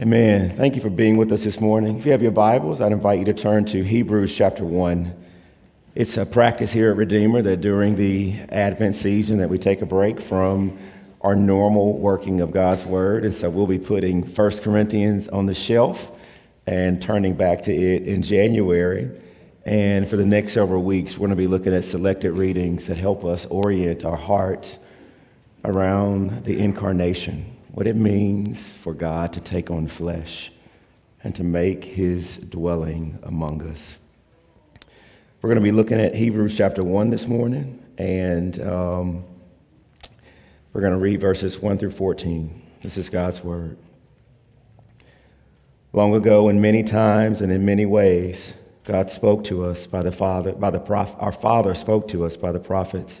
Amen. Thank you for being with us this morning. If you have your Bibles, I'd invite you to turn to Hebrews chapter 1. It's a practice here at Redeemer that during the Advent season that we take a break from our normal working of God's Word. And so we'll be putting 1 Corinthians on the shelf and turning back to it in January. And for the next several weeks, we're going to be looking at selected readings that help us orient our hearts around the incarnation what it means for God to take on flesh and to make his dwelling among us. We're going to be looking at Hebrews chapter 1 this morning, and um, we're going to read verses 1 through 14. This is God's word. Long ago, and many times and in many ways, God spoke to us by the Father, by the prof, our Father spoke to us by the prophets.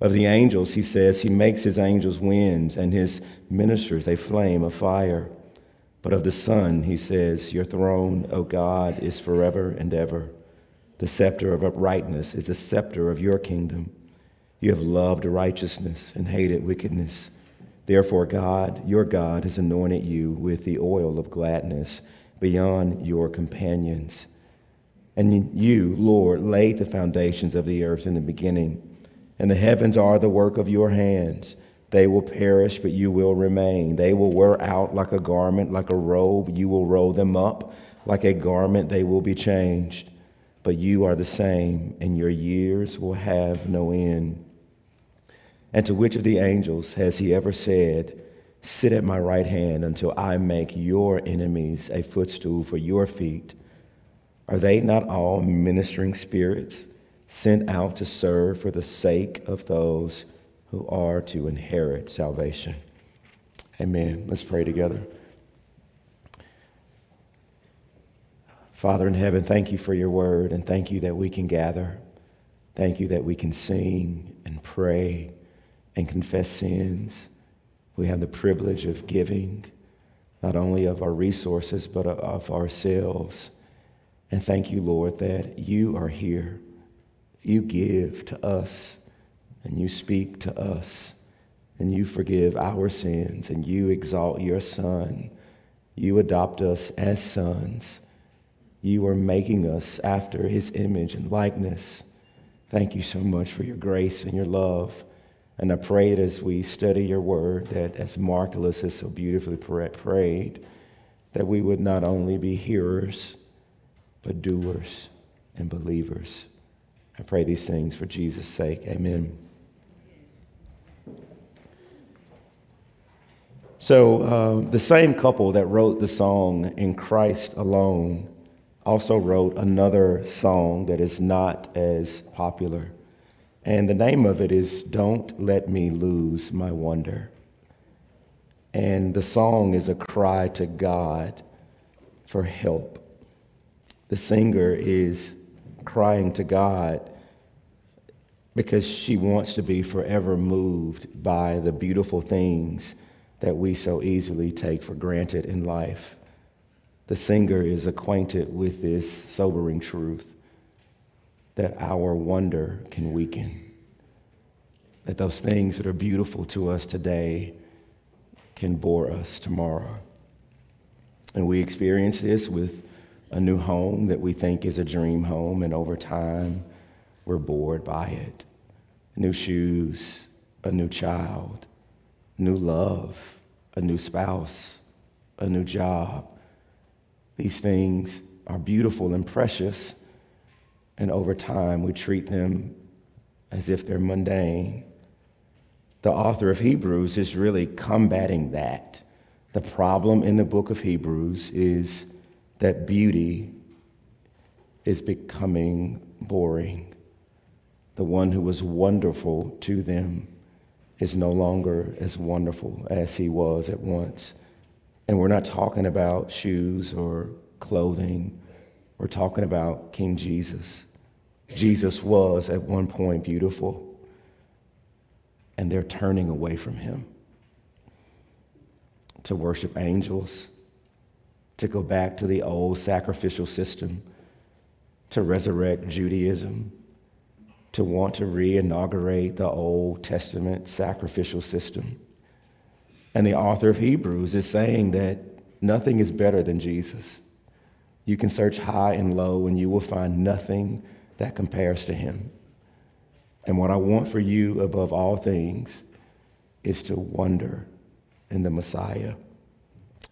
Of the angels, he says, he makes his angels winds and his ministers a flame of fire. But of the Son, he says, Your throne, O God, is forever and ever. The scepter of uprightness is the scepter of your kingdom. You have loved righteousness and hated wickedness. Therefore, God, your God, has anointed you with the oil of gladness beyond your companions. And you, Lord, laid the foundations of the earth in the beginning and the heavens are the work of your hands. They will perish, but you will remain. They will wear out like a garment, like a robe. You will roll them up. Like a garment, they will be changed. But you are the same, and your years will have no end. And to which of the angels has he ever said, Sit at my right hand until I make your enemies a footstool for your feet? Are they not all ministering spirits? Sent out to serve for the sake of those who are to inherit salvation. Amen. Let's pray together. Father in heaven, thank you for your word and thank you that we can gather. Thank you that we can sing and pray and confess sins. We have the privilege of giving, not only of our resources, but of ourselves. And thank you, Lord, that you are here you give to us and you speak to us and you forgive our sins and you exalt your Son. You adopt us as sons. You are making us after his image and likeness. Thank you so much for your grace and your love. And I pray that as we study your word, that as Lewis has so beautifully prayed, that we would not only be hearers, but doers and believers. I pray these things for Jesus' sake. Amen. So, uh, the same couple that wrote the song In Christ Alone also wrote another song that is not as popular. And the name of it is Don't Let Me Lose My Wonder. And the song is a cry to God for help. The singer is crying to God because she wants to be forever moved by the beautiful things that we so easily take for granted in life. The singer is acquainted with this sobering truth that our wonder can weaken, that those things that are beautiful to us today can bore us tomorrow. And we experience this with a new home that we think is a dream home, and over time, we're bored by it. New shoes, a new child, new love, a new spouse, a new job. These things are beautiful and precious, and over time, we treat them as if they're mundane. The author of Hebrews is really combating that. The problem in the book of Hebrews is that beauty is becoming boring. The one who was wonderful to them is no longer as wonderful as he was at once. And we're not talking about shoes or clothing, we're talking about King Jesus. Jesus was at one point beautiful, and they're turning away from him to worship angels, to go back to the old sacrificial system, to resurrect Judaism, to want to re-inaugurate the Old Testament sacrificial system. And the author of Hebrews is saying that nothing is better than Jesus. You can search high and low, and you will find nothing that compares to him. And what I want for you above all things is to wonder in the Messiah.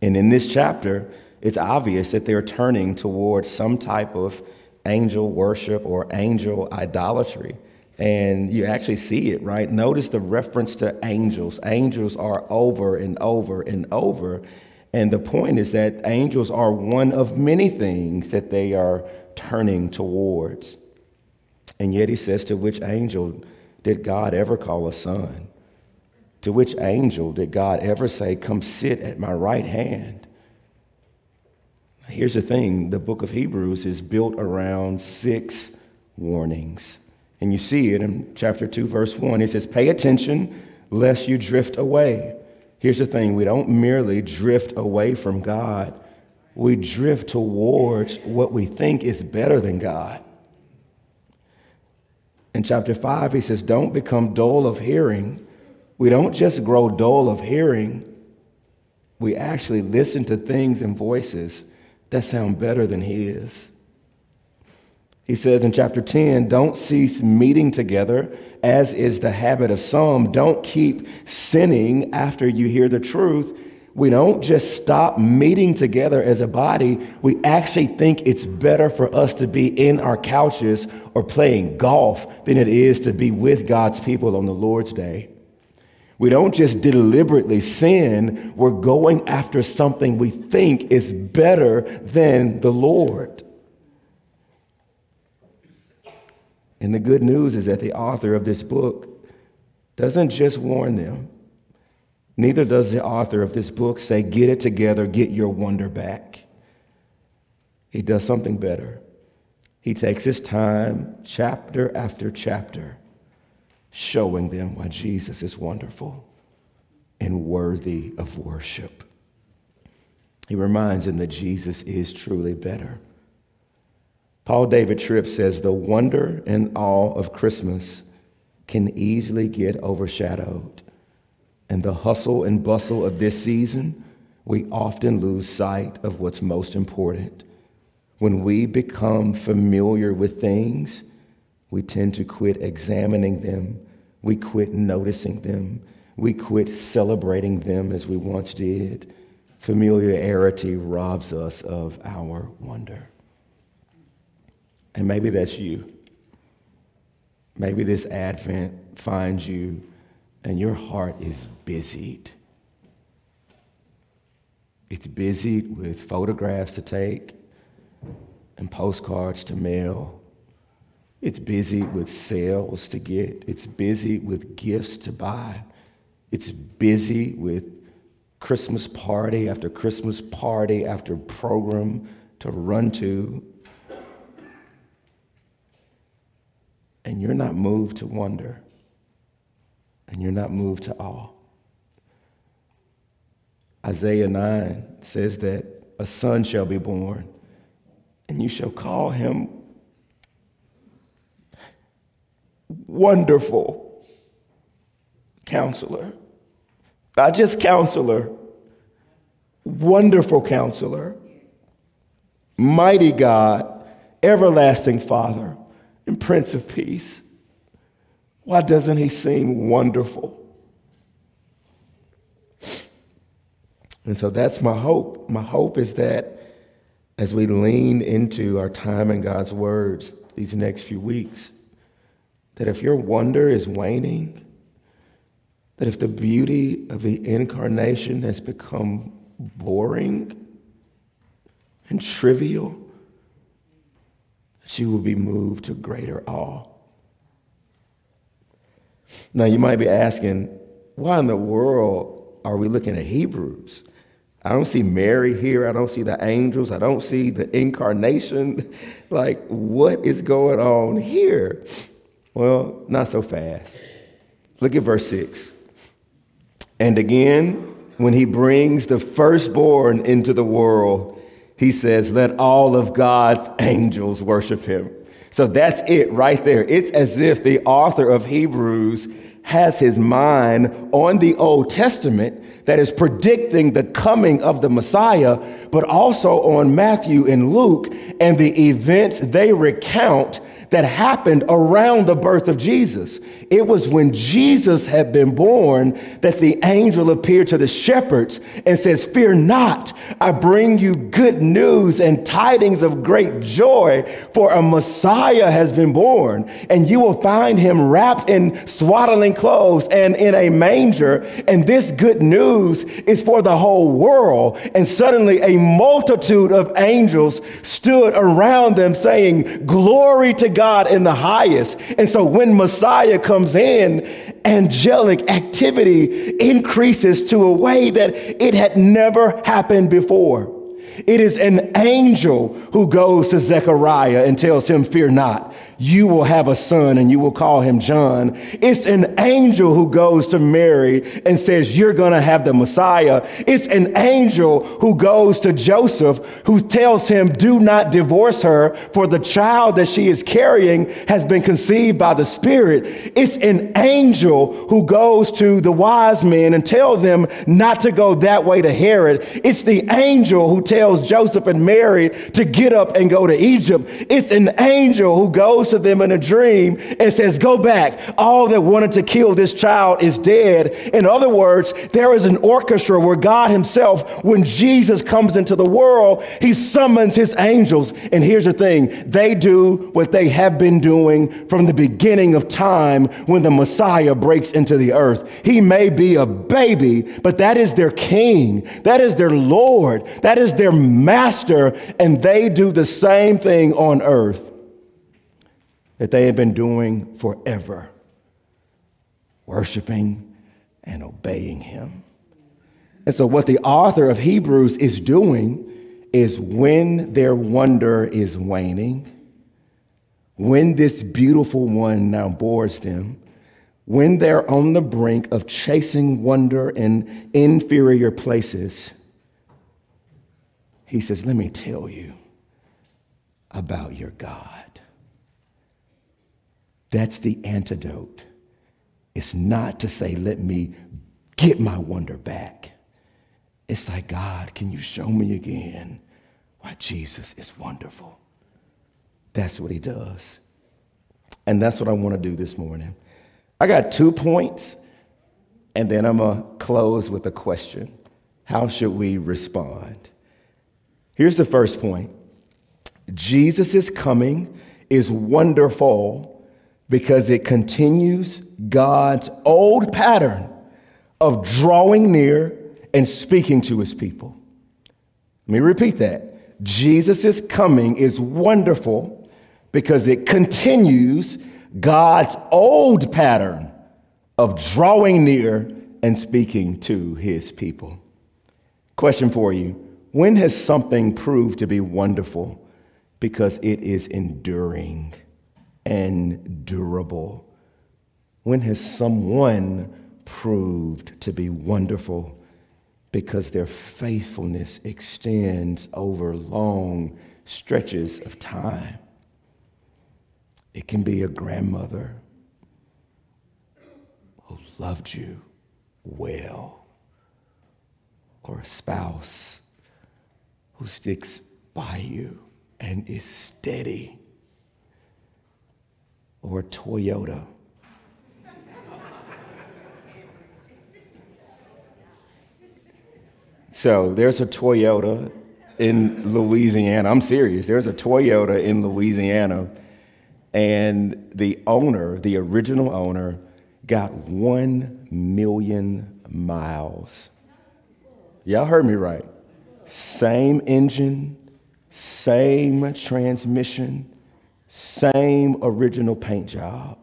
And in this chapter, it's obvious that they're turning towards some type of angel worship or angel idolatry. And you actually see it, right? Notice the reference to angels. Angels are over and over and over. And the point is that angels are one of many things that they are turning towards. And yet he says, To which angel did God ever call a son? To which angel did God ever say, Come sit at my right hand? Here's the thing the book of Hebrews is built around six warnings. And you see it in chapter 2, verse 1. It says, Pay attention lest you drift away. Here's the thing we don't merely drift away from God, we drift towards what we think is better than God. In chapter 5, he says, Don't become dull of hearing. We don't just grow dull of hearing, we actually listen to things and voices that sound better than his. He says in chapter 10, don't cease meeting together, as is the habit of some. Don't keep sinning after you hear the truth. We don't just stop meeting together as a body. We actually think it's better for us to be in our couches or playing golf than it is to be with God's people on the Lord's day. We don't just deliberately sin, we're going after something we think is better than the Lord. And the good news is that the author of this book doesn't just warn them, neither does the author of this book say, Get it together, get your wonder back. He does something better. He takes his time, chapter after chapter, showing them why Jesus is wonderful and worthy of worship. He reminds them that Jesus is truly better. Paul David Tripp says the wonder and awe of Christmas can easily get overshadowed. In the hustle and bustle of this season, we often lose sight of what's most important. When we become familiar with things, we tend to quit examining them. We quit noticing them. We quit celebrating them as we once did. Familiarity robs us of our wonder. And maybe that's you. Maybe this Advent finds you and your heart is busied. It's busied with photographs to take and postcards to mail it's busy with sales to get. It's busy with gifts to buy. It's busy with Christmas party after Christmas party after program to run to. And you're not moved to wonder. And you're not moved to awe. Isaiah 9 says that a son shall be born, and you shall call him wonderful counselor. Not just counselor, wonderful counselor, mighty God, everlasting Father, and Prince of Peace. Why doesn't he seem wonderful? And so that's my hope. My hope is that as we lean into our time in God's words these next few weeks, that if your wonder is waning, that if the beauty of the incarnation has become boring and trivial, you will be moved to greater awe. Now, you might be asking, why in the world are we looking at Hebrews? I don't see Mary here. I don't see the angels. I don't see the incarnation. Like, what is going on here? Well, not so fast. Look at verse 6. And again, when he brings the firstborn into the world, he says, Let all of God's angels worship him. So that's it right there. It's as if the author of Hebrews has his mind on the Old Testament that is predicting the coming of the Messiah, but also on Matthew and Luke and the events they recount that happened around the birth of Jesus. It was when Jesus had been born that the angel appeared to the shepherds and says, Fear not, I bring you good news and tidings of great joy, for a Messiah has been born, and you will find him wrapped in swaddling clothes and in a manger. And this good news is for the whole world. And suddenly a multitude of angels stood around them saying, Glory to God in the highest. And so when Messiah comes in, angelic activity increases to a way that it had never happened before. It is an angel who goes to Zechariah and tells him, Fear not you will have a son and you will call him John. It's an angel who goes to Mary and says, You're going to have the Messiah. It's an angel who goes to Joseph who tells him, Do not divorce her, for the child that she is carrying has been conceived by the Spirit. It's an angel who goes to the wise men and tells them not to go that way to Herod. It's the angel who tells Joseph and Mary to get up and go to Egypt. It's an angel who goes to them in a dream and says, Go back. All that wanted to kill this child is dead. In other words, there is an orchestra where God Himself, when Jesus comes into the world, He summons His angels. And here's the thing they do what they have been doing from the beginning of time when the Messiah breaks into the earth. He may be a baby, but that is their king, that is their Lord, that is their master, and they do the same thing on earth that they had been doing forever worshiping and obeying him. And so, what the author of Hebrews is doing is when their wonder is waning, when this beautiful one now bores them, when they're on the brink of chasing wonder in inferior places, he says, Let me tell you about your God. That's the antidote. It's not to say, let me get my wonder back. It's like, God, can you show me again why Jesus is wonderful? That's what he does. And that's what I want to do this morning. I got two points, and then I'm going to close with a question. How should we respond? Here's the first point Jesus coming is wonderful because it continues God's old pattern of drawing near and speaking to his people. Let me repeat that. Jesus' coming is wonderful because it continues God's old pattern of drawing near and speaking to his people. Question for you When has something proved to be wonderful because it is enduring? And durable? When has someone proved to be wonderful because their faithfulness extends over long stretches of time? It can be a grandmother who loved you well, or a spouse who sticks by you and is steady or Toyota. so there's a Toyota in Louisiana. I'm serious. There's a Toyota in Louisiana. And the owner, the original owner, got 1 million miles. Y'all heard me right. Same engine, same transmission, same original paint job.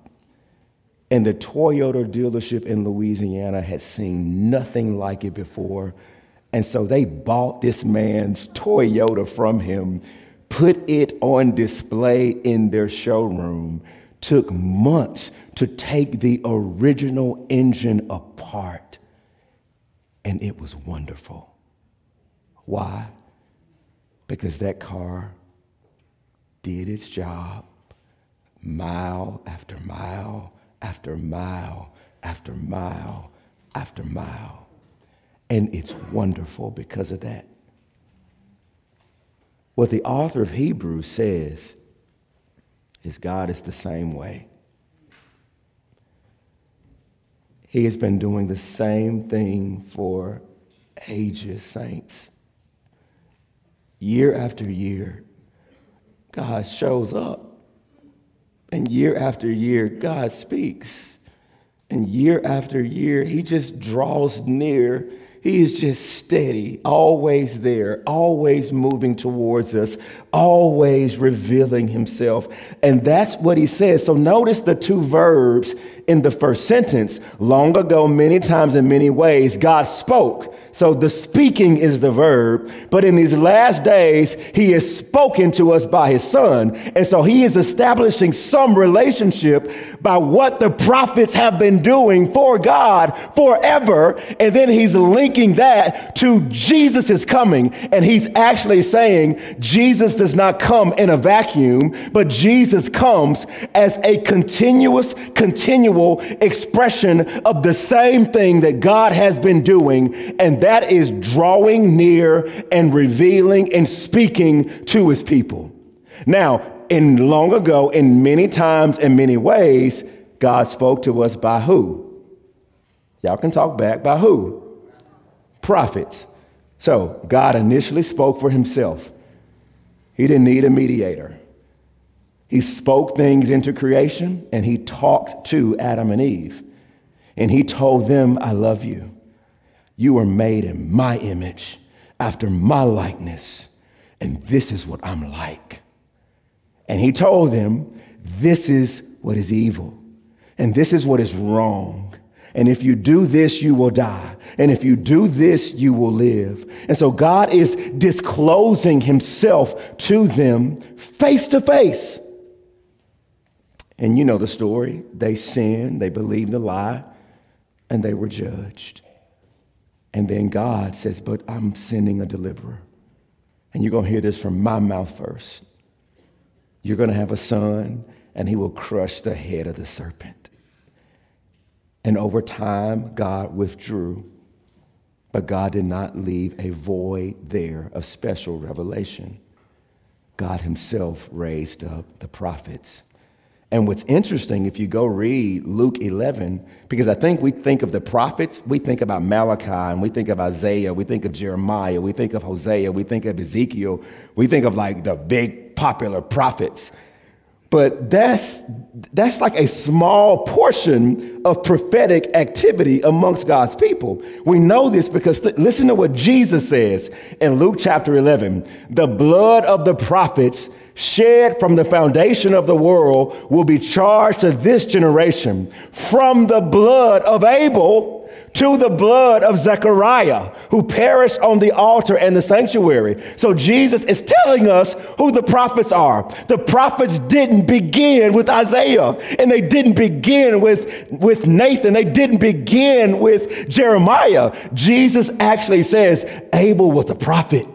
And the Toyota dealership in Louisiana had seen nothing like it before. And so they bought this man's Toyota from him, put it on display in their showroom, took months to take the original engine apart. And it was wonderful. Why? Because that car did its job mile after mile after mile after mile after mile. And it's wonderful because of that. What the author of Hebrews says is God is the same way. He has been doing the same thing for ages, saints. Year after year, God shows up. And year after year, God speaks. And year after year, He just draws near. He is just steady, always there, always moving towards us, always revealing Himself. And that's what He says. So notice the two verbs in the first sentence. Long ago, many times in many ways, God spoke. So the speaking is the verb, but in these last days, he has spoken to us by his son. And so he is establishing some relationship by what the prophets have been doing for God forever. And then he's linking that to Jesus is coming. And he's actually saying Jesus does not come in a vacuum, but Jesus comes as a continuous, continual expression of the same thing that God has been doing. And that is drawing near and revealing and speaking to his people. Now, in long ago, in many times and many ways, God spoke to us by who? Y'all can talk back. By who? Prophets. So God initially spoke for himself. He didn't need a mediator. He spoke things into creation and he talked to Adam and Eve. And he told them, I love you. You are made in my image, after my likeness, and this is what I'm like. And he told them, This is what is evil, and this is what is wrong. And if you do this, you will die. And if you do this, you will live. And so God is disclosing himself to them face to face. And you know the story. They sinned, they believed the lie, and they were judged. And then God says, But I'm sending a deliverer. And you're going to hear this from my mouth first. You're going to have a son, and he will crush the head of the serpent. And over time, God withdrew, but God did not leave a void there of special revelation. God Himself raised up the prophets and what's interesting, if you go read Luke 11, because I think we think of the prophets, we think about Malachi, and we think of Isaiah, we think of Jeremiah, we think of Hosea, we think of Ezekiel, we think of like the big popular prophets. But that's, that's like a small portion of prophetic activity amongst God's people. We know this because th- listen to what Jesus says in Luke chapter 11 the blood of the prophets shed from the foundation of the world will be charged to this generation from the blood of Abel to the blood of Zechariah, who perished on the altar and the sanctuary. So Jesus is telling us who the prophets are. The prophets didn't begin with Isaiah, and they didn't begin with, with Nathan, they didn't begin with Jeremiah. Jesus actually says Abel was a prophet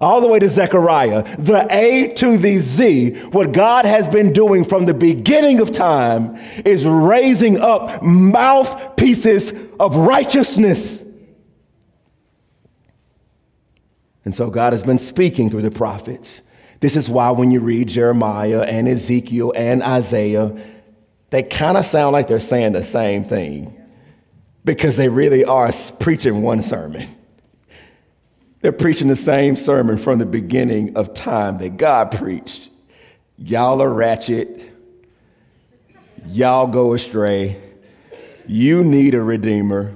all the way to Zechariah, the A to the Z, what God has been doing from the beginning of time is raising up mouthpieces of righteousness. And so God has been speaking through the prophets. This is why when you read Jeremiah and Ezekiel and Isaiah, they kind of sound like they're saying the same thing because they really are preaching one sermon. They're preaching the same sermon from the beginning of time that God preached. Y'all are ratchet. Y'all go astray. You need a redeemer.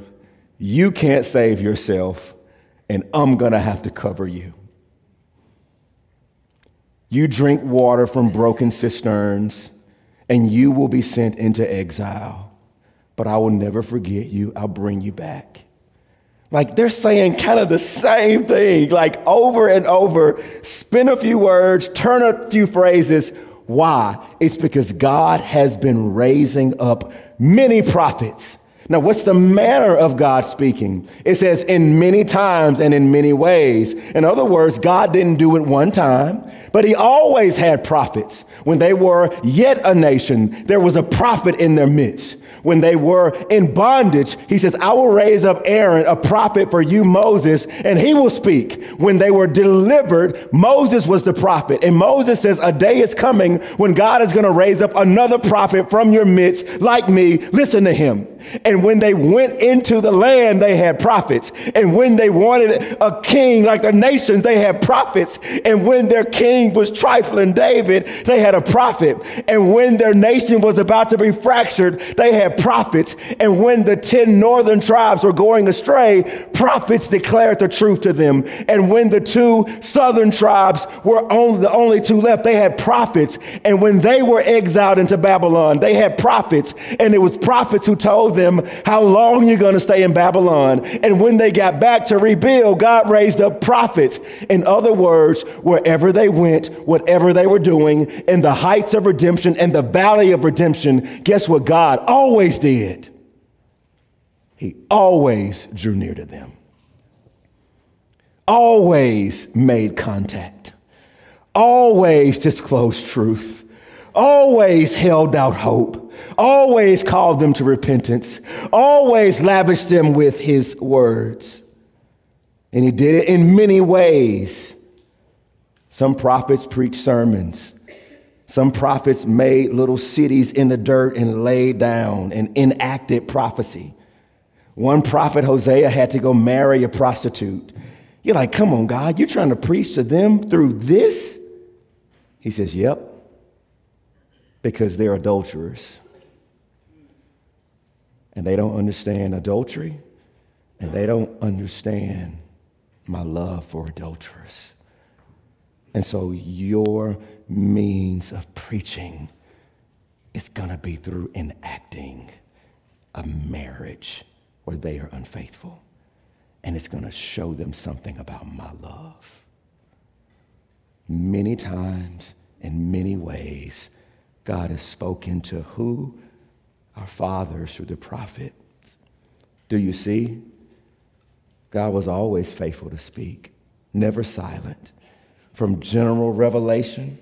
You can't save yourself, and I'm going to have to cover you. You drink water from broken cisterns, and you will be sent into exile. But I will never forget you. I'll bring you back. Like they're saying kind of the same thing, like over and over. Spin a few words, turn a few phrases. Why? It's because God has been raising up many prophets. Now, what's the manner of God speaking? It says in many times and in many ways. In other words, God didn't do it one time, but He always had prophets. When they were yet a nation, there was a prophet in their midst when they were in bondage, he says, I will raise up Aaron, a prophet for you, Moses, and he will speak. When they were delivered, Moses was the prophet. And Moses says, A day is coming when God is going to raise up another prophet from your midst, like me. Listen to him. And when they went into the land, they had prophets. And when they wanted a king like the nations, they had prophets. And when their king was trifling David, they had a prophet. And when their nation was about to be fractured, they had prophets. And when the 10 northern tribes were going astray, prophets declared the truth to them. And when the two southern tribes were only the only two left, they had prophets. And when they were exiled into Babylon, they had prophets. And it was prophets who told them how long you're going to stay in Babylon. And when they got back to rebuild, God raised up prophets. In other words, wherever they went, whatever they were doing, in the heights of redemption and the valley of redemption, guess what God always always did. He always drew near to them, always made contact, always disclosed truth, always held out hope, always called them to repentance, always lavished them with his words. And he did it in many ways. Some prophets preached sermons. Some prophets made little cities in the dirt and laid down and enacted prophecy. One prophet, Hosea, had to go marry a prostitute. You're like, come on, God, you're trying to preach to them through this? He says, yep, because they're adulterers. And they don't understand adultery, and they don't understand my love for adulterers. And so your means of preaching is going to be through enacting a marriage where they are unfaithful. And it's going to show them something about my love. Many times, in many ways, God has spoken to who? Our fathers through the prophets. Do you see? God was always faithful to speak, never silent. From general revelation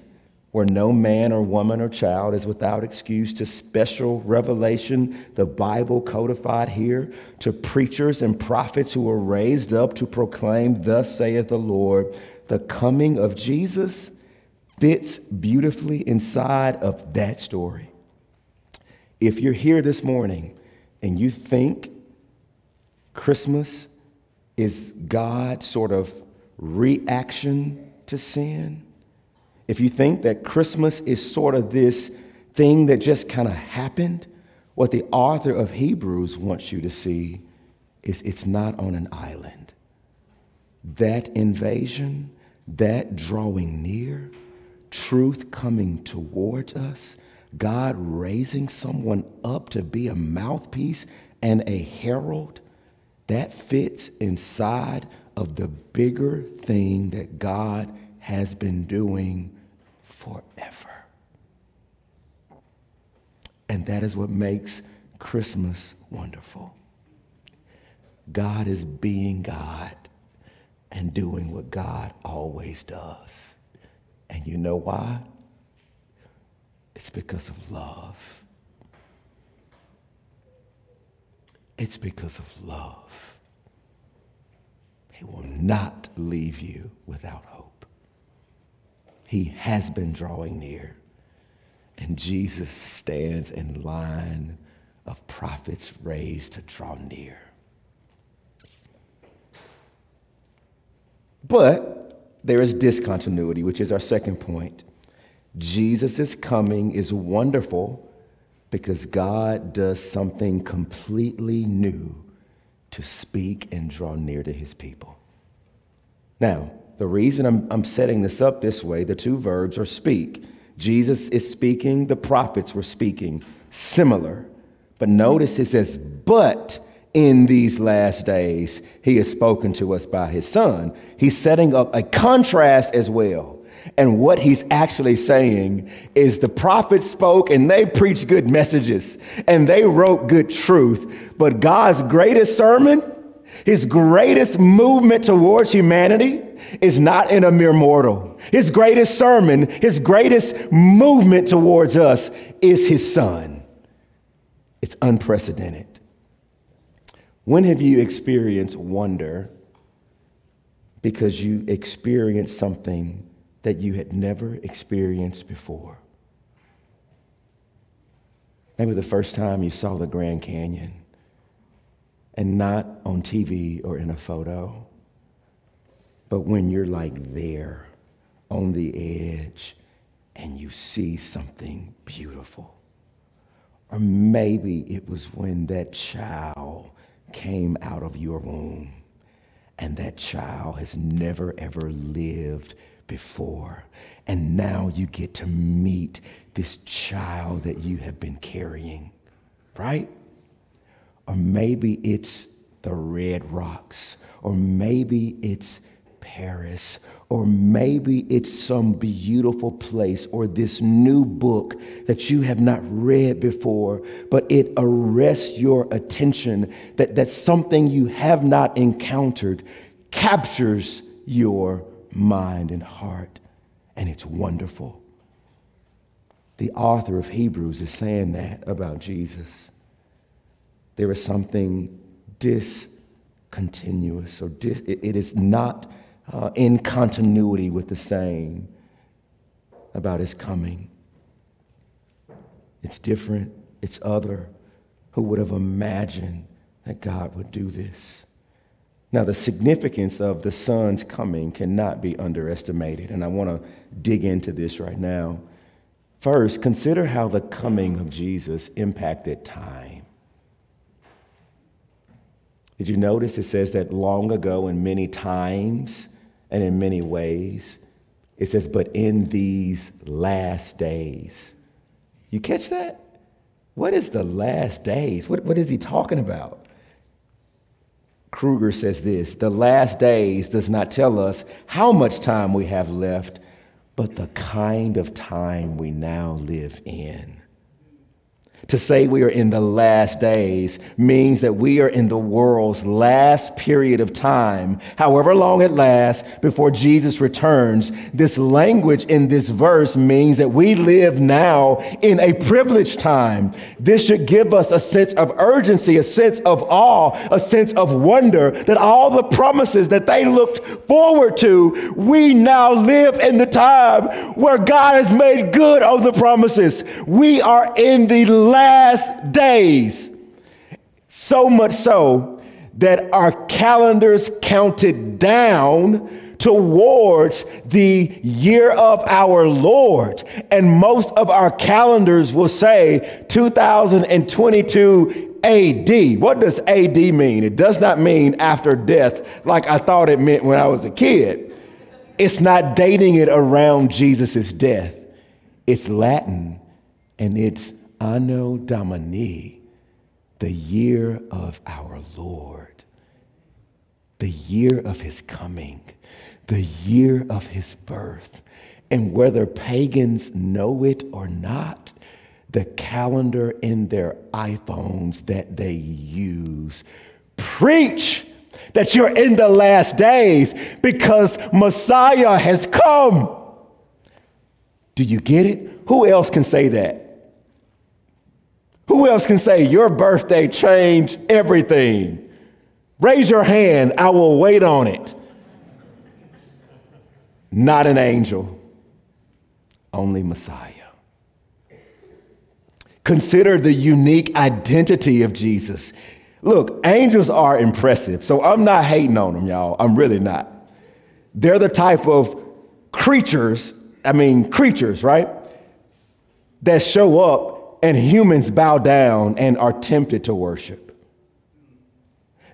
where no man or woman or child is without excuse, to special revelation, the Bible codified here, to preachers and prophets who were raised up to proclaim, Thus saith the Lord, the coming of Jesus fits beautifully inside of that story. If you're here this morning and you think Christmas is God's sort of reaction to sin, if you think that Christmas is sort of this thing that just kind of happened, what the author of Hebrews wants you to see is it's not on an island. That invasion, that drawing near, truth coming towards us, God raising someone up to be a mouthpiece and a herald, that fits inside of the bigger thing that God has been doing forever. And that is what makes Christmas wonderful. God is being God and doing what God always does. And you know why? It's because of love. It's because of love. He will not leave you without hope. He has been drawing near. And Jesus stands in line of prophets raised to draw near. But there is discontinuity, which is our second point. Jesus' coming is wonderful because God does something completely new to speak and draw near to his people. Now, the reason I'm, I'm setting this up this way, the two verbs are speak. Jesus is speaking, the prophets were speaking, similar. But notice it says, but in these last days, he has spoken to us by his son. He's setting up a contrast as well. And what he's actually saying is the prophets spoke and they preached good messages and they wrote good truth. But God's greatest sermon, his greatest movement towards humanity, is not in a mere mortal. His greatest sermon, his greatest movement towards us is his son. It's unprecedented. When have you experienced wonder because you experienced something that you had never experienced before? Maybe the first time you saw the Grand Canyon and not on TV or in a photo, but when you're like there on the edge and you see something beautiful. Or maybe it was when that child came out of your womb and that child has never ever lived before. And now you get to meet this child that you have been carrying, right? Or maybe it's the red rocks, or maybe it's Paris, or maybe it's some beautiful place or this new book that you have not read before, but it arrests your attention that, that something you have not encountered captures your mind and heart, and it's wonderful. The author of Hebrews is saying that about Jesus. There is something discontinuous, or dis, it, is not uh, in continuity with the saying about his coming. It's different, it's other. Who would have imagined that God would do this? Now, the significance of the Son's coming cannot be underestimated, and I want to dig into this right now. First, consider how the coming of Jesus impacted time. Did you notice it says that long ago in many times and in many ways. It says, but in these last days. You catch that? What is the last days? What, what is he talking about? Kruger says this the last days does not tell us how much time we have left, but the kind of time we now live in. To say we are in the last days means that we are in the world's last period of time, however long it lasts, before Jesus returns. This language in this verse means that we live now in a privileged time. This should give us a sense of urgency, a sense of awe, a sense of wonder that all the promises that they looked forward to, we now live in the time where God has made good on the promises. We are in the last days. So much so that our calendars counted down towards the year of our Lord. And most of our calendars will say 2022 AD. What does AD mean? It does not mean after death like I thought it meant when I was a kid. It's not dating it around Jesus' death. It's Latin and it's Anno Domini, the year of our Lord, the year of his coming, the year of his birth. And whether pagans know it or not, the calendar in their iPhones that they use preach that you're in the last days because Messiah has come. Do you get it? Who else can say that? Who else can say your birthday changed everything? Raise your hand, I will wait on it. Not an angel, only Messiah. Consider the unique identity of Jesus. Look, angels are impressive, so I'm not hating on them, y'all. I'm really not. They're the type of creatures, I mean, creatures, right? that show up and humans bow down and are tempted to worship.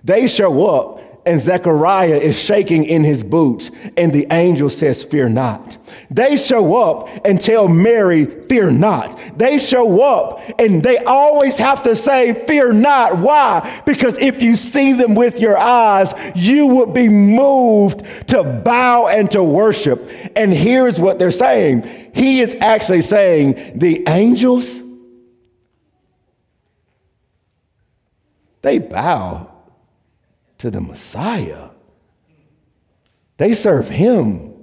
They show up and Zechariah is shaking in his boots, and the angel says, Fear not. They show up and tell Mary, Fear not. They show up and they always have to say, Fear not. Why? Because if you see them with your eyes, you would be moved to bow and to worship. And here's what they're saying He is actually saying, The angels, they bow to the Messiah. They serve him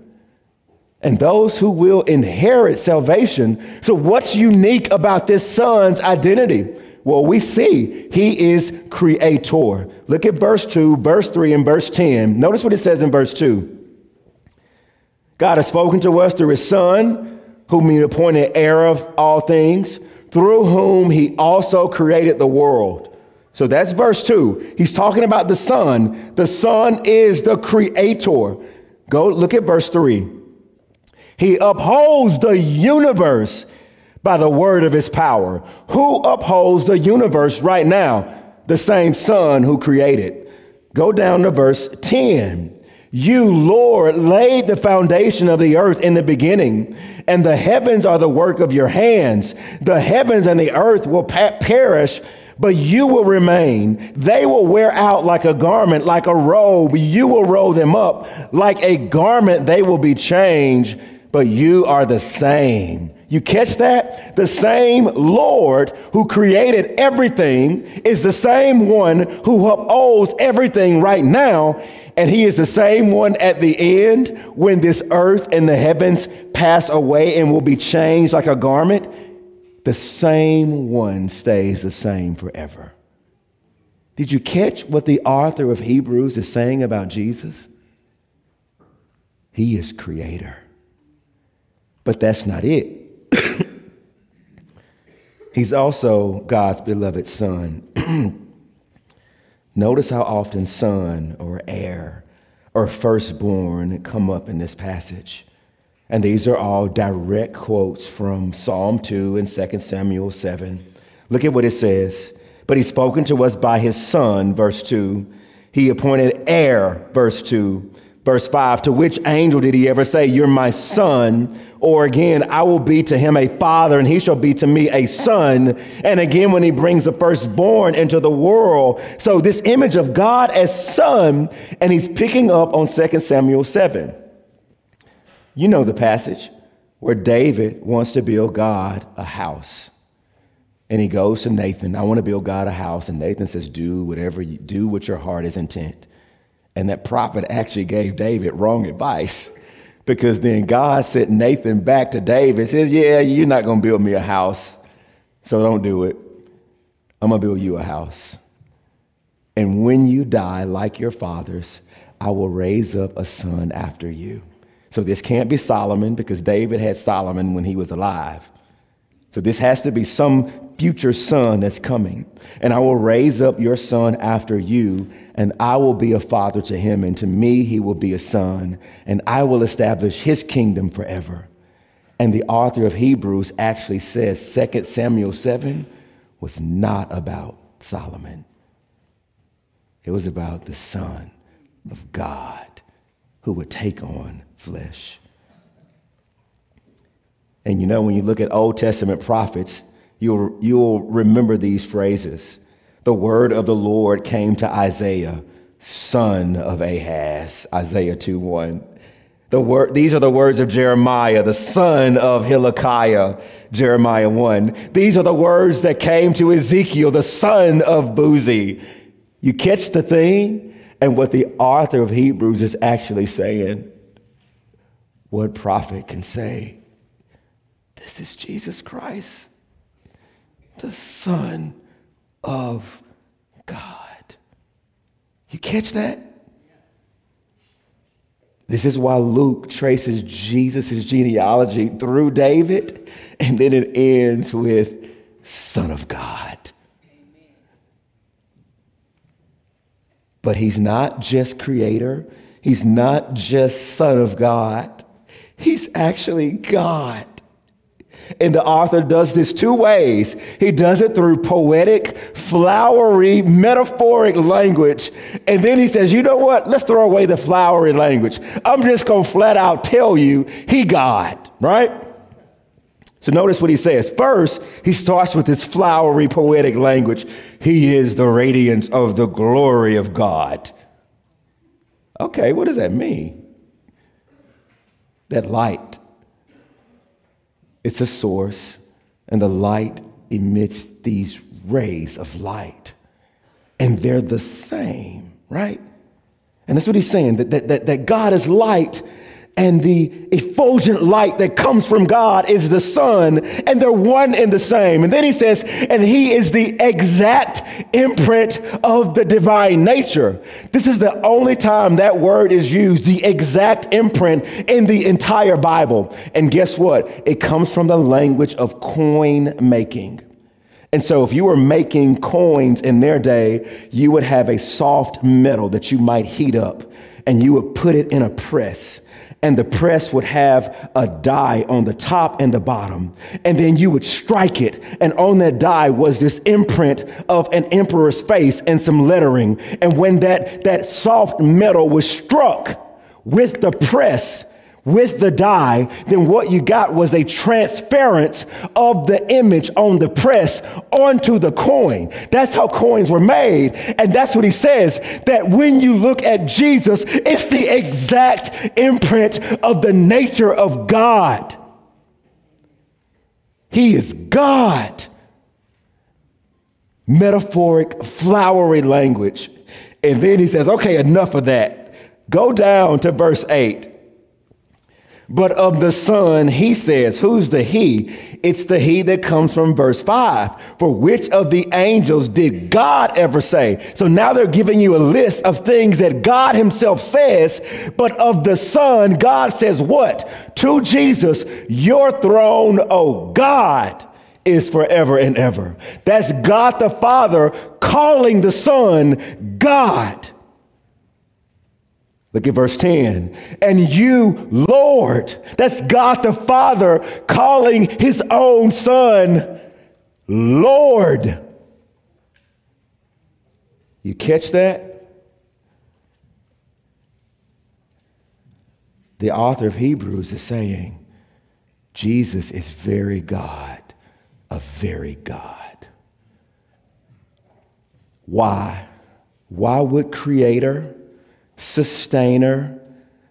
and those who will inherit salvation. So, what's unique about this son's identity? Well, we see he is creator. Look at verse 2, verse 3, and verse 10. Notice what it says in verse 2. God has spoken to us through his son, whom he appointed heir of all things, through whom he also created the world. So that's verse 2. He's talking about the Son. The Son is the creator. Go look at verse 3. He upholds the universe by the word of his power. Who upholds the universe right now? The same Son who created. Go down to verse 10. You, Lord, laid the foundation of the earth in the beginning, and the heavens are the work of your hands. The heavens and the earth will pa- perish but you will remain. They will wear out like a garment, like a robe. You will roll them up. Like a garment, they will be changed, but you are the same. You catch that? The same Lord who created everything is the same one who upholds everything right now. And he is the same one at the end when this earth and the heavens pass away and will be changed like a garment the same one stays the same forever. Did you catch what the author of Hebrews is saying about Jesus? He is creator. But that's not it. He's also God's beloved son. Notice how often son or heir or firstborn come up in this passage. And these are all direct quotes from Psalm 2 and 2 Samuel 7. Look at what it says. But he's spoken to us by his son, verse 2. He appointed heir, verse 2. Verse 5, to which angel did he ever say, You're my son? Or again, I will be to him a father, and he shall be to me a son. And again, when he brings the firstborn into the world. So, this image of God as son, and he's picking up on 2 Samuel 7. You know the passage where David wants to build God a house. And he goes to Nathan, I want to build God a house. And Nathan says, Do whatever you do, what your heart is intent. And that prophet actually gave David wrong advice because then God sent Nathan back to David says, Yeah, you're not going to build me a house, so don't do it. I'm going to build you a house. And when you die, like your fathers, I will raise up a son after you. So this can't be Solomon because David had Solomon when he was alive. So this has to be some future son that's coming. And I will raise up your son after you, and I will be a father to him, and to me he will be a son, and I will establish his kingdom forever. And the author of Hebrews actually says 2 Samuel 7 was not about Solomon. It was about the Son of God who would take on flesh. And you know, when you look at Old Testament prophets, you'll, you'll remember these phrases. The word of the Lord came to Isaiah, son of Ahaz, Isaiah 2 1. The word, these are the words of Jeremiah, the son of Hilkiah, Jeremiah 1. These are the words that came to Ezekiel, the son of Buzi. You catch the thing? And what the author of Hebrews is actually saying what prophet can say, This is Jesus Christ, the Son of God. You catch that? This is why Luke traces Jesus' genealogy through David, and then it ends with Son of God. But he's not just creator, he's not just Son of God. He's actually God. And the author does this two ways. He does it through poetic, flowery, metaphoric language. And then he says, you know what? Let's throw away the flowery language. I'm just going to flat out tell you, he God, right? So notice what he says. First, he starts with this flowery, poetic language. He is the radiance of the glory of God. Okay, what does that mean? That light it's a source, and the light emits these rays of light. And they're the same, right? And that's what he's saying that, that, that, that God is light and the effulgent light that comes from God is the Son, and they're one and the same. And then he says, and he is the exact imprint of the divine nature. This is the only time that word is used, the exact imprint in the entire Bible. And guess what? It comes from the language of coin making. And so, if you were making coins in their day, you would have a soft metal that you might heat up and you would put it in a press and the press would have a die on the top and the bottom. And then you would strike it, and on that die was this imprint of an emperor's face and some lettering. And when that, that soft metal was struck with the press, with the die, then what you got was a transference of the image on the press onto the coin. That's how coins were made. And that's what he says that when you look at Jesus, it's the exact imprint of the nature of God. He is God. Metaphoric, flowery language. And then he says, okay, enough of that. Go down to verse 8. But of the Son, he says, Who's the He? It's the He that comes from verse 5. For which of the angels did God ever say? So now they're giving you a list of things that God Himself says, but of the Son, God says what? To Jesus, Your throne, O God is forever and ever. That's God the Father calling the Son God. Look at verse 10. And you, Lord, that's God the Father calling his own son, Lord. You catch that? The author of Hebrews is saying, Jesus is very God, a very God. Why? Why would Creator? Sustainer,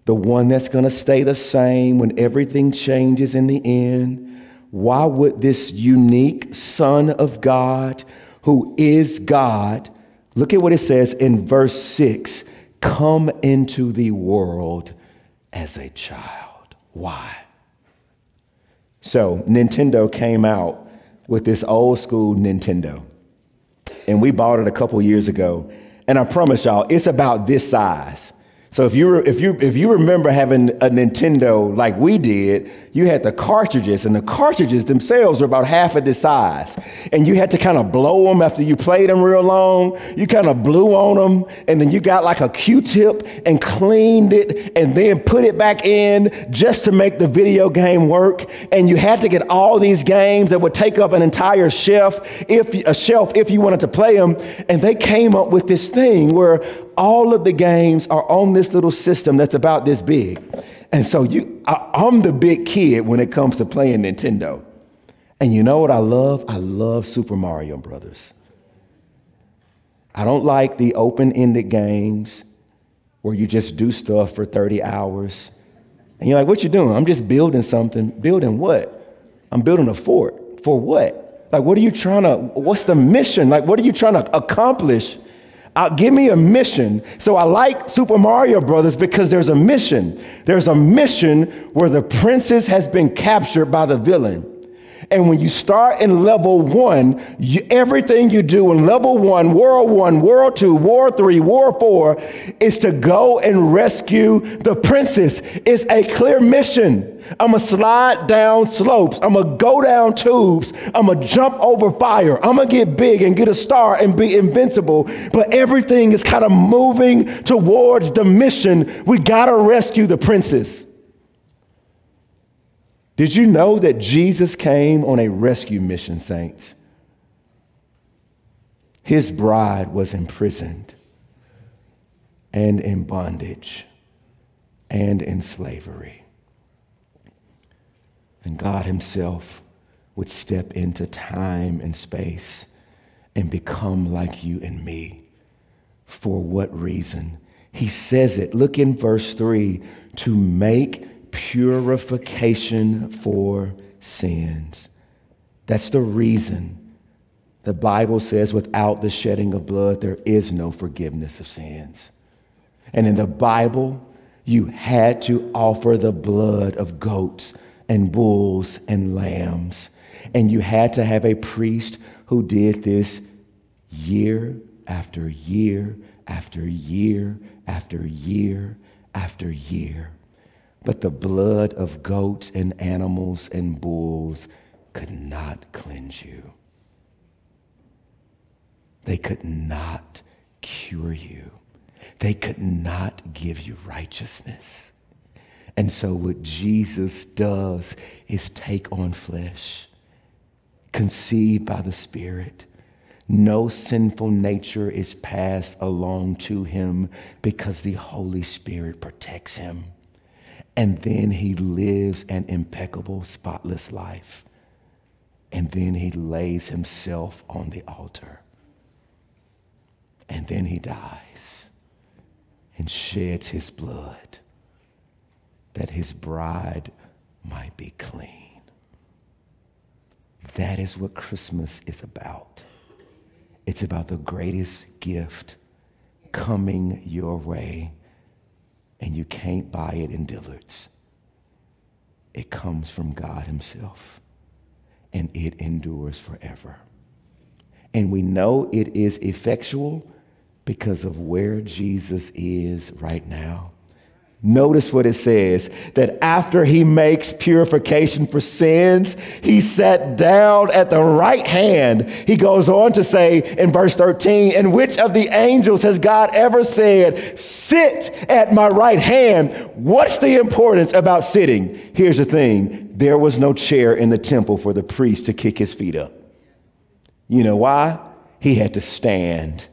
the one that's going to stay the same when everything changes in the end. Why would this unique Son of God, who is God, look at what it says in verse 6 come into the world as a child? Why? So, Nintendo came out with this old school Nintendo, and we bought it a couple years ago. And I promise y'all, it's about this size. So if you if you if you remember having a Nintendo like we did, you had the cartridges, and the cartridges themselves were about half of the size, and you had to kind of blow them after you played them real long. You kind of blew on them, and then you got like a Q-tip and cleaned it, and then put it back in just to make the video game work. And you had to get all these games that would take up an entire shelf if a shelf if you wanted to play them. And they came up with this thing where all of the games are on this little system that's about this big. And so you, I, I'm the big kid when it comes to playing Nintendo. And you know what I love? I love Super Mario Brothers. I don't like the open-ended games where you just do stuff for 30 hours. And you're like, what you doing? I'm just building something. Building what? I'm building a fort. For what? Like, what are you trying to, what's the mission? Like, what are you trying to accomplish uh, give me a mission. So I like Super Mario Brothers because there's a mission. There's a mission where the princess has been captured by the villain. And when you start in level one, you, everything you do in level one, world one, world two, war three, war four, is to go and rescue the princess. It's a clear mission. I'm gonna slide down slopes. I'm gonna go down tubes. I'm gonna jump over fire. I'm gonna get big and get a star and be invincible. But everything is kind of moving towards the mission. We gotta rescue the princess. Did you know that Jesus came on a rescue mission, saints? His bride was imprisoned and in bondage and in slavery. And God Himself would step into time and space and become like you and me. For what reason? He says it. Look in verse 3 to make purification for sins. That's the reason the Bible says without the shedding of blood, there is no forgiveness of sins. And in the Bible, you had to offer the blood of goats and bulls and lambs. And you had to have a priest who did this year after year after year after year after year. But the blood of goats and animals and bulls could not cleanse you. They could not cure you. They could not give you righteousness. And so, what Jesus does is take on flesh, conceived by the Spirit. No sinful nature is passed along to him because the Holy Spirit protects him. And then he lives an impeccable, spotless life. And then he lays himself on the altar. And then he dies and sheds his blood that his bride might be clean. That is what Christmas is about. It's about the greatest gift coming your way, and you can't buy it in Dillard's. It comes from God Himself, and it endures forever. And we know it is effectual because of where Jesus is right now. Notice what it says that after he makes purification for sins, he sat down at the right hand. He goes on to say in verse 13, And which of the angels has God ever said, Sit at my right hand? What's the importance about sitting? Here's the thing there was no chair in the temple for the priest to kick his feet up. You know why? He had to stand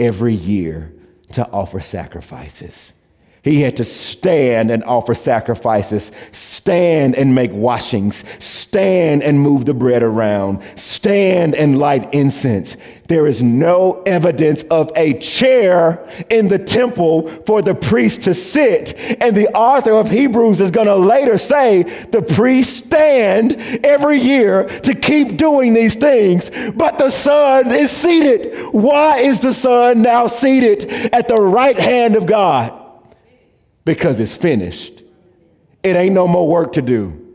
every year to offer sacrifices. He had to stand and offer sacrifices, stand and make washings, stand and move the bread around, stand and light incense. There is no evidence of a chair in the temple for the priest to sit. And the author of Hebrews is going to later say the priests stand every year to keep doing these things, but the Son is seated. Why is the Son now seated at the right hand of God? Because it's finished. It ain't no more work to do.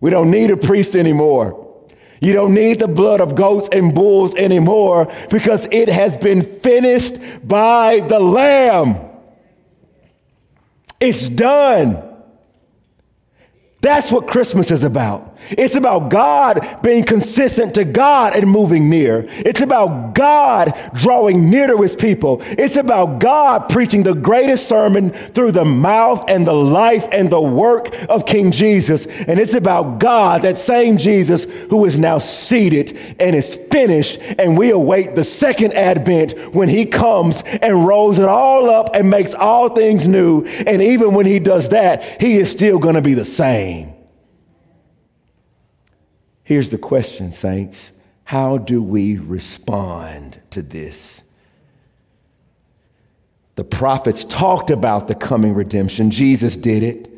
We don't need a priest anymore. You don't need the blood of goats and bulls anymore because it has been finished by the Lamb. It's done. That's what Christmas is about. It's about God being consistent to God and moving near. It's about God drawing near to his people. It's about God preaching the greatest sermon through the mouth and the life and the work of King Jesus. And it's about God, that same Jesus who is now seated and is finished. And we await the second advent when he comes and rolls it all up and makes all things new. And even when he does that, he is still going to be the same. Here's the question, saints How do we respond to this? The prophets talked about the coming redemption, Jesus did it.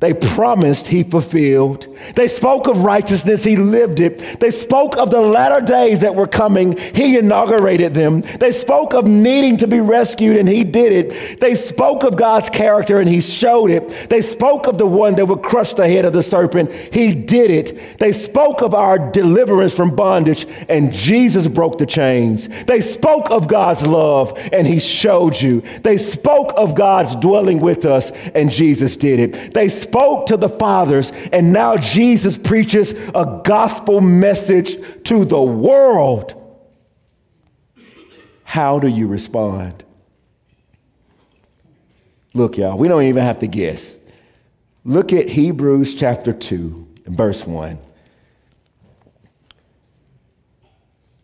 They promised, he fulfilled. They spoke of righteousness, he lived it. They spoke of the latter days that were coming, he inaugurated them. They spoke of needing to be rescued, and he did it. They spoke of God's character, and he showed it. They spoke of the one that would crush the head of the serpent, he did it. They spoke of our deliverance from bondage, and Jesus broke the chains. They spoke of God's love, and he showed you. They spoke of God's dwelling with us, and Jesus did it. They spoke to the fathers, and now Jesus preaches a gospel message to the world. How do you respond? Look, y'all, we don't even have to guess. Look at Hebrews chapter 2, verse 1.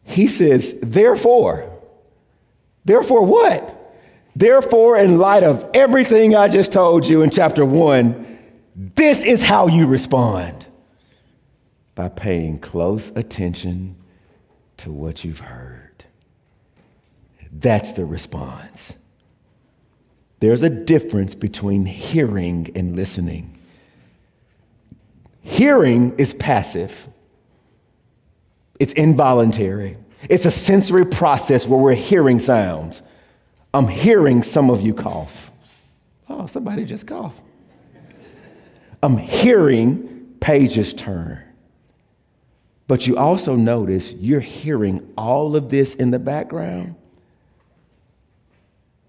He says, Therefore, therefore what? Therefore, in light of everything I just told you in chapter 1, this is how you respond by paying close attention to what you've heard. That's the response. There's a difference between hearing and listening. Hearing is passive, it's involuntary. It's a sensory process where we're hearing sounds. I'm hearing some of you cough. Oh, somebody just coughed. I'm hearing pages turn. But you also notice you're hearing all of this in the background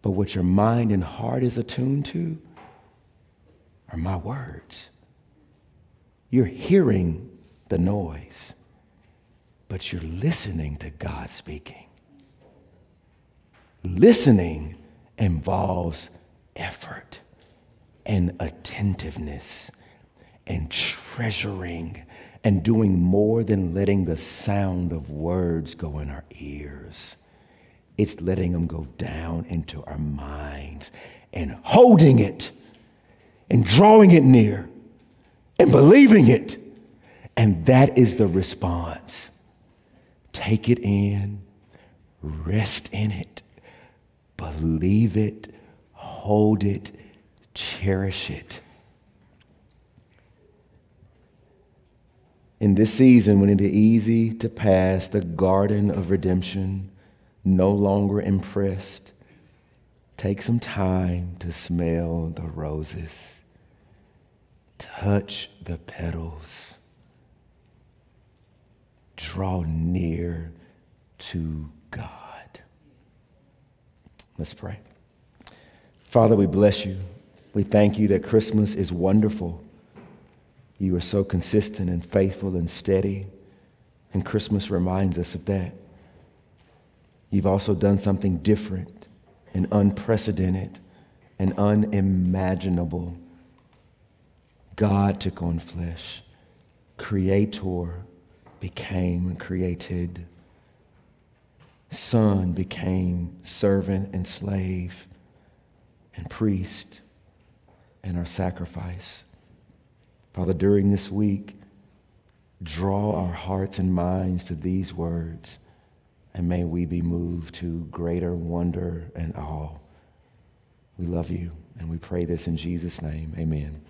but what your mind and heart is attuned to are my words. You're hearing the noise, but you're listening to God speaking. Listening involves effort and attentiveness and treasuring and doing more than letting the sound of words go in our ears. It's letting them go down into our minds and holding it and drawing it near and believing it. And that is the response. Take it in, rest in it, believe it, hold it, cherish it. In this season, when it is easy to pass the garden of redemption, no longer impressed, take some time to smell the roses, touch the petals, draw near to God. Let's pray. Father, we bless you. We thank you that Christmas is wonderful. You are so consistent and faithful and steady, and Christmas reminds us of that. You've also done something different and unprecedented and unimaginable. God took on flesh. Creator became created. Son became servant and slave and priest and our sacrifice. Father, during this week, draw our hearts and minds to these words and may we be moved to greater wonder and awe. We love you, and we pray this in Jesus' name. Amen.